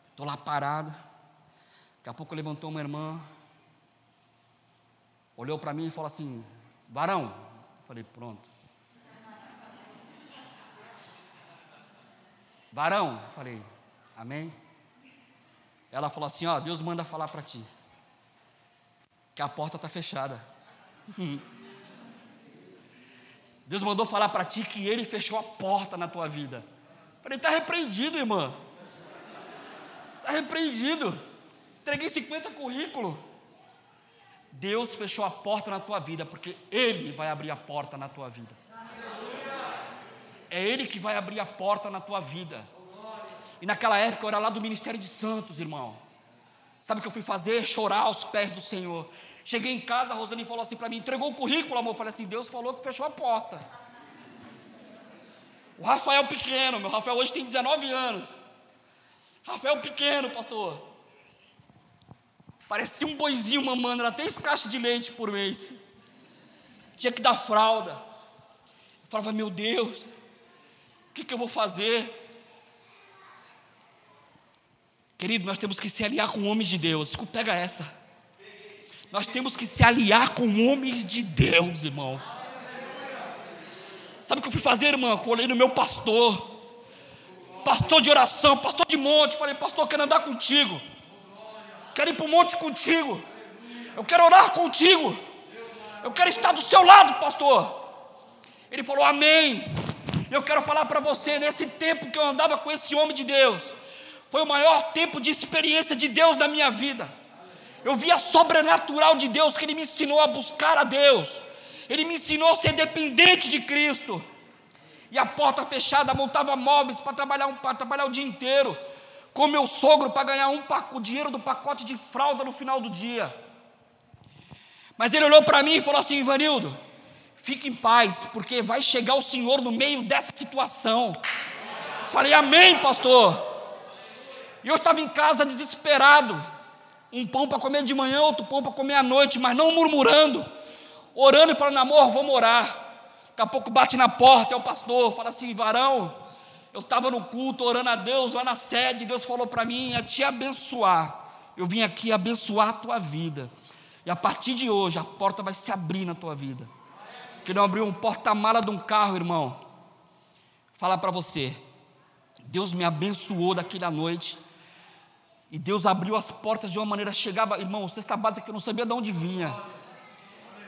Estou lá parado. Daqui a pouco levantou uma irmã. Olhou para mim e falou assim: Varão. Falei: Pronto. Varão, falei, amém? Ela falou assim: Ó, Deus manda falar para ti, que a porta está fechada. Deus mandou falar para ti que Ele fechou a porta na tua vida. Falei, está repreendido, irmã. Está repreendido. Entreguei 50 currículos. Deus fechou a porta na tua vida, porque Ele vai abrir a porta na tua vida. É Ele que vai abrir a porta na tua vida. E naquela época eu era lá do Ministério de Santos, irmão. Sabe o que eu fui fazer? Chorar aos pés do Senhor. Cheguei em casa, a Rosane falou assim para mim: entregou o currículo, amor. Eu falei assim: Deus falou que fechou a porta. O Rafael pequeno, meu Rafael hoje tem 19 anos. Rafael pequeno, pastor. Parecia um boizinho mamando, era três caixas de leite por mês. Tinha que dar fralda. Eu falava, meu Deus, o que, que eu vou fazer? Querido, nós temos que se aliar com homens de Deus. Pega essa. Nós temos que se aliar com homens de Deus, irmão. Sabe o que eu fui fazer, irmão? Colei no meu pastor. Pastor de oração, pastor de monte. Falei, pastor, eu quero andar contigo. Quero ir para o monte contigo. Eu quero orar contigo. Eu quero estar do seu lado, pastor. Ele falou, Amém. Eu quero falar para você, nesse tempo que eu andava com esse homem de Deus, foi o maior tempo de experiência de Deus na minha vida. Eu vi a sobrenatural de Deus, que Ele me ensinou a buscar a Deus, Ele me ensinou a ser dependente de Cristo. E a porta fechada, montava móveis para trabalhar, um, trabalhar o dia inteiro, com meu sogro para ganhar um, o dinheiro do pacote de fralda no final do dia. Mas ele olhou para mim e falou assim: Ivanildo, fique em paz, porque vai chegar o Senhor no meio dessa situação. Falei, Amém, pastor. E eu estava em casa desesperado. Um pão para comer de manhã, outro pão para comer à noite, mas não murmurando, orando e falando, amor, vou morar. Daqui a pouco bate na porta, é o pastor, fala assim, varão, eu estava no culto orando a Deus lá na sede, Deus falou para mim a te abençoar. Eu vim aqui abençoar a tua vida. E a partir de hoje a porta vai se abrir na tua vida. Que não abriu um porta-mala de um carro, irmão. Falar para você. Deus me abençoou daquela noite. E Deus abriu as portas de uma maneira, chegava, irmão, cesta básica que eu não sabia de onde vinha.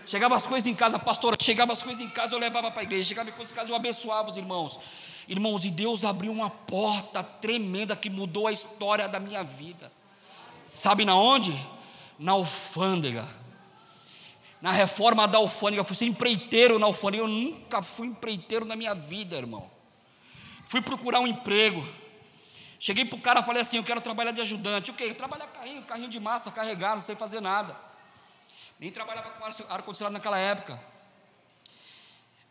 Chegava as coisas em casa, pastora, chegava as coisas em casa, eu levava para a igreja, chegava as coisas em casa, eu abençoava os irmãos. Irmãos, e Deus abriu uma porta tremenda que mudou a história da minha vida. Sabe na onde? Na alfândega. Na reforma da alfândega, eu fui ser empreiteiro na alfândega, eu nunca fui empreiteiro na minha vida, irmão. Fui procurar um emprego. Cheguei para o cara e falei assim: Eu quero trabalhar de ajudante. O quê? Trabalhar carrinho, carrinho de massa, carregar, não sei fazer nada. Nem trabalhava com ar-condicionado naquela época.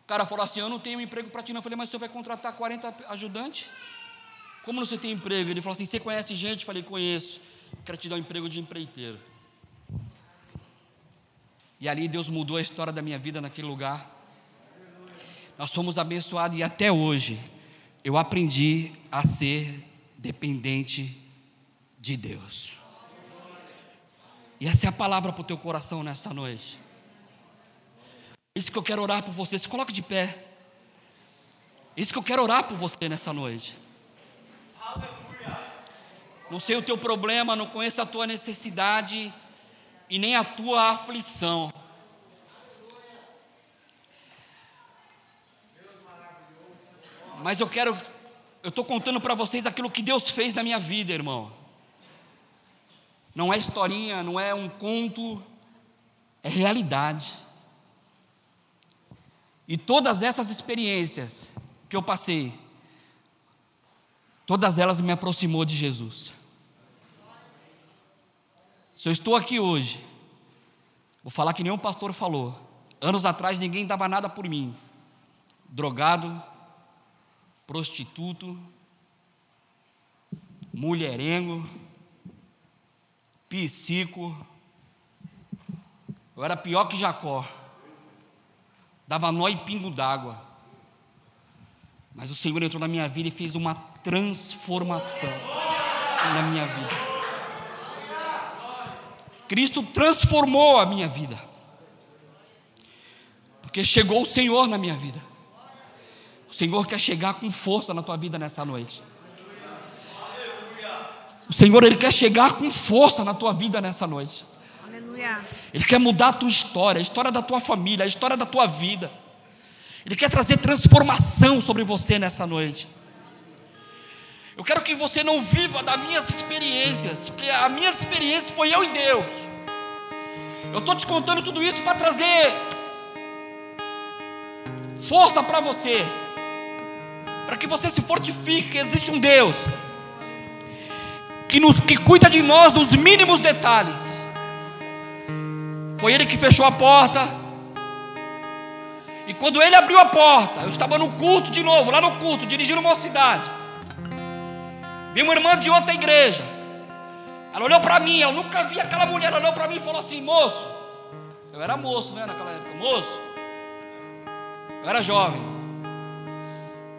O cara falou assim: Eu não tenho emprego para ti. Não. Eu falei: Mas você vai contratar 40 ajudantes? Como você tem emprego? Ele falou assim: Você conhece gente? Eu falei: Conheço. Quero te dar um emprego de empreiteiro. E ali Deus mudou a história da minha vida naquele lugar. Nós fomos abençoados e até hoje eu aprendi a ser dependente de Deus. E essa é a palavra para o teu coração nessa noite. Isso que eu quero orar por você. Se coloque de pé. Isso que eu quero orar por você nessa noite. Não sei o teu problema, não conheço a tua necessidade e nem a tua aflição. Mas eu quero eu estou contando para vocês aquilo que Deus fez na minha vida, irmão. Não é historinha, não é um conto, é realidade. E todas essas experiências que eu passei, todas elas me aproximou de Jesus. Se eu estou aqui hoje, vou falar que nenhum pastor falou. Anos atrás ninguém dava nada por mim. Drogado, prostituto, mulherengo, psico. Eu era pior que Jacó. Dava nó e pingo d'água. Mas o Senhor entrou na minha vida e fez uma transformação na minha vida. Cristo transformou a minha vida. Porque chegou o Senhor na minha vida. O Senhor quer chegar com força na tua vida nessa noite. O Senhor, Ele quer chegar com força na tua vida nessa noite. Ele quer mudar a tua história, a história da tua família, a história da tua vida. Ele quer trazer transformação sobre você nessa noite. Eu quero que você não viva das minhas experiências, porque a minha experiência foi eu e Deus. Eu estou te contando tudo isso para trazer força para você para que você se fortifique, que existe um Deus que nos que cuida de nós nos mínimos detalhes. Foi ele que fechou a porta. E quando ele abriu a porta, eu estava no culto de novo, lá no culto, dirigindo uma cidade. Vi uma irmã de outra igreja. Ela olhou para mim, ela nunca via aquela mulher, ela olhou para mim e falou assim: "Moço, eu era moço, né, naquela época, moço. Eu era jovem.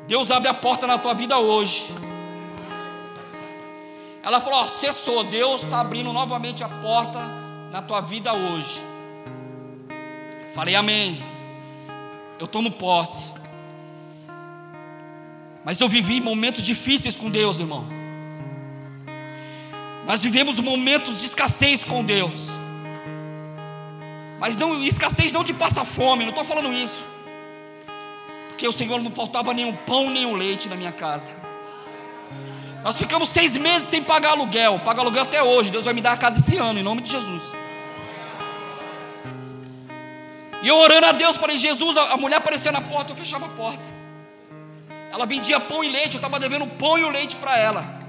Deus abre a porta na tua vida hoje. Ela falou: ó, cessou, Deus está abrindo novamente a porta na tua vida hoje. Falei, Amém. Eu tomo posse. Mas eu vivi momentos difíceis com Deus, irmão. Nós vivemos momentos de escassez com Deus. Mas não, escassez não te passa fome, não estou falando isso. Porque o Senhor não faltava nenhum pão, nenhum leite na minha casa. Nós ficamos seis meses sem pagar aluguel. Pago aluguel até hoje. Deus vai me dar a casa esse ano, em nome de Jesus. E eu orando a Deus, falei, Jesus, a mulher apareceu na porta, eu fechava a porta. Ela vendia pão e leite, eu estava devendo pão e o leite para ela.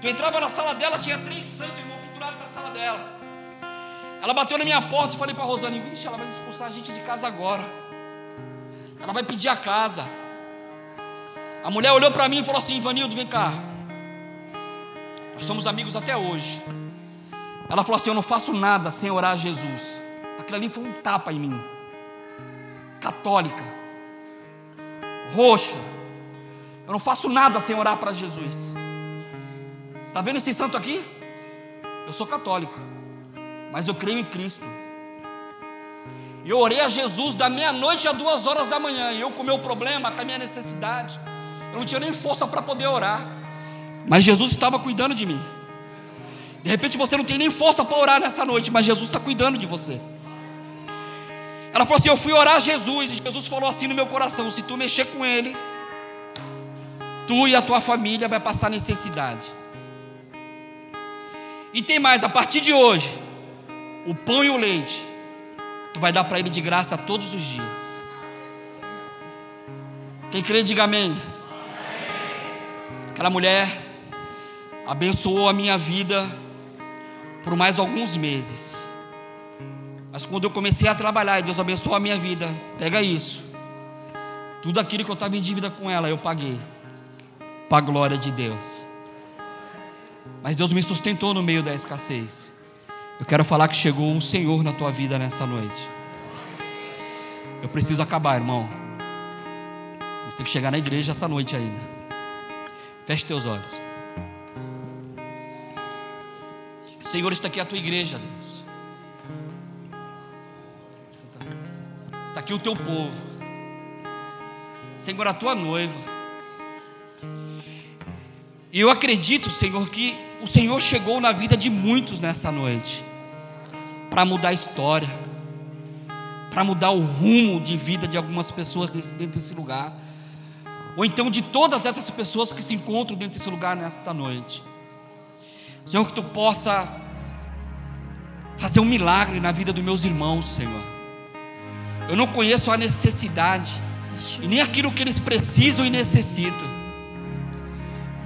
Tu entrava na sala dela, tinha três santos, irmão, pendurados na sala dela. Ela bateu na minha porta e falei para a Rosane, vixe, ela vai expulsar a gente de casa agora. Ela vai pedir a casa. A mulher olhou para mim e falou assim: Ivanildo, vem cá. Nós somos amigos até hoje. Ela falou assim: Eu não faço nada sem orar a Jesus. Aquilo ali foi um tapa em mim. Católica, roxa. Eu não faço nada sem orar para Jesus. Está vendo esse santo aqui? Eu sou católico, mas eu creio em Cristo. E eu orei a Jesus da meia-noite a duas horas da manhã. E eu com o meu problema, com a minha necessidade. Eu não tinha nem força para poder orar. Mas Jesus estava cuidando de mim. De repente você não tem nem força para orar nessa noite, mas Jesus está cuidando de você. Ela falou assim: Eu fui orar a Jesus. E Jesus falou assim no meu coração: Se tu mexer com ele, tu e a tua família vai passar necessidade. E tem mais, a partir de hoje, o pão e o leite Tu vai dar para ele de graça todos os dias. Quem crê, diga amém. Aquela mulher abençoou a minha vida por mais alguns meses. Mas quando eu comecei a trabalhar e Deus abençoou a minha vida, pega isso. Tudo aquilo que eu estava em dívida com ela, eu paguei. Para a glória de Deus. Mas Deus me sustentou no meio da escassez. Eu quero falar que chegou um Senhor na tua vida nessa noite. Eu preciso acabar, irmão. Eu tenho que chegar na igreja essa noite ainda. Feche teus olhos. Senhor, está aqui a tua igreja, Deus. Está aqui o teu povo. Senhor, a tua noiva. E eu acredito, Senhor, que o Senhor chegou na vida de muitos nessa noite para mudar a história, para mudar o rumo de vida de algumas pessoas dentro desse lugar, ou então de todas essas pessoas que se encontram dentro desse lugar nesta noite. Senhor, que tu possa fazer um milagre na vida dos meus irmãos, Senhor. Eu não conheço a necessidade e nem aquilo que eles precisam e necessitam.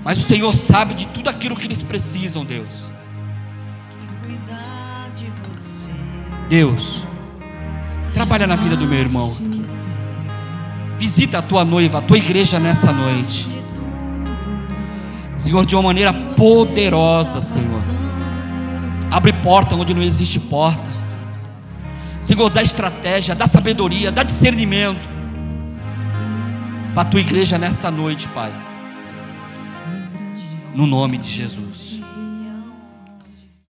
Mas o Senhor sabe de tudo aquilo que eles precisam, Deus. Deus, trabalha na vida do meu irmão. Visita a tua noiva, a tua igreja nessa noite. Senhor, de uma maneira poderosa, Senhor. Abre porta onde não existe porta. Senhor, dá estratégia, dá sabedoria, dá discernimento para a tua igreja nesta noite, Pai. No nome de Jesus.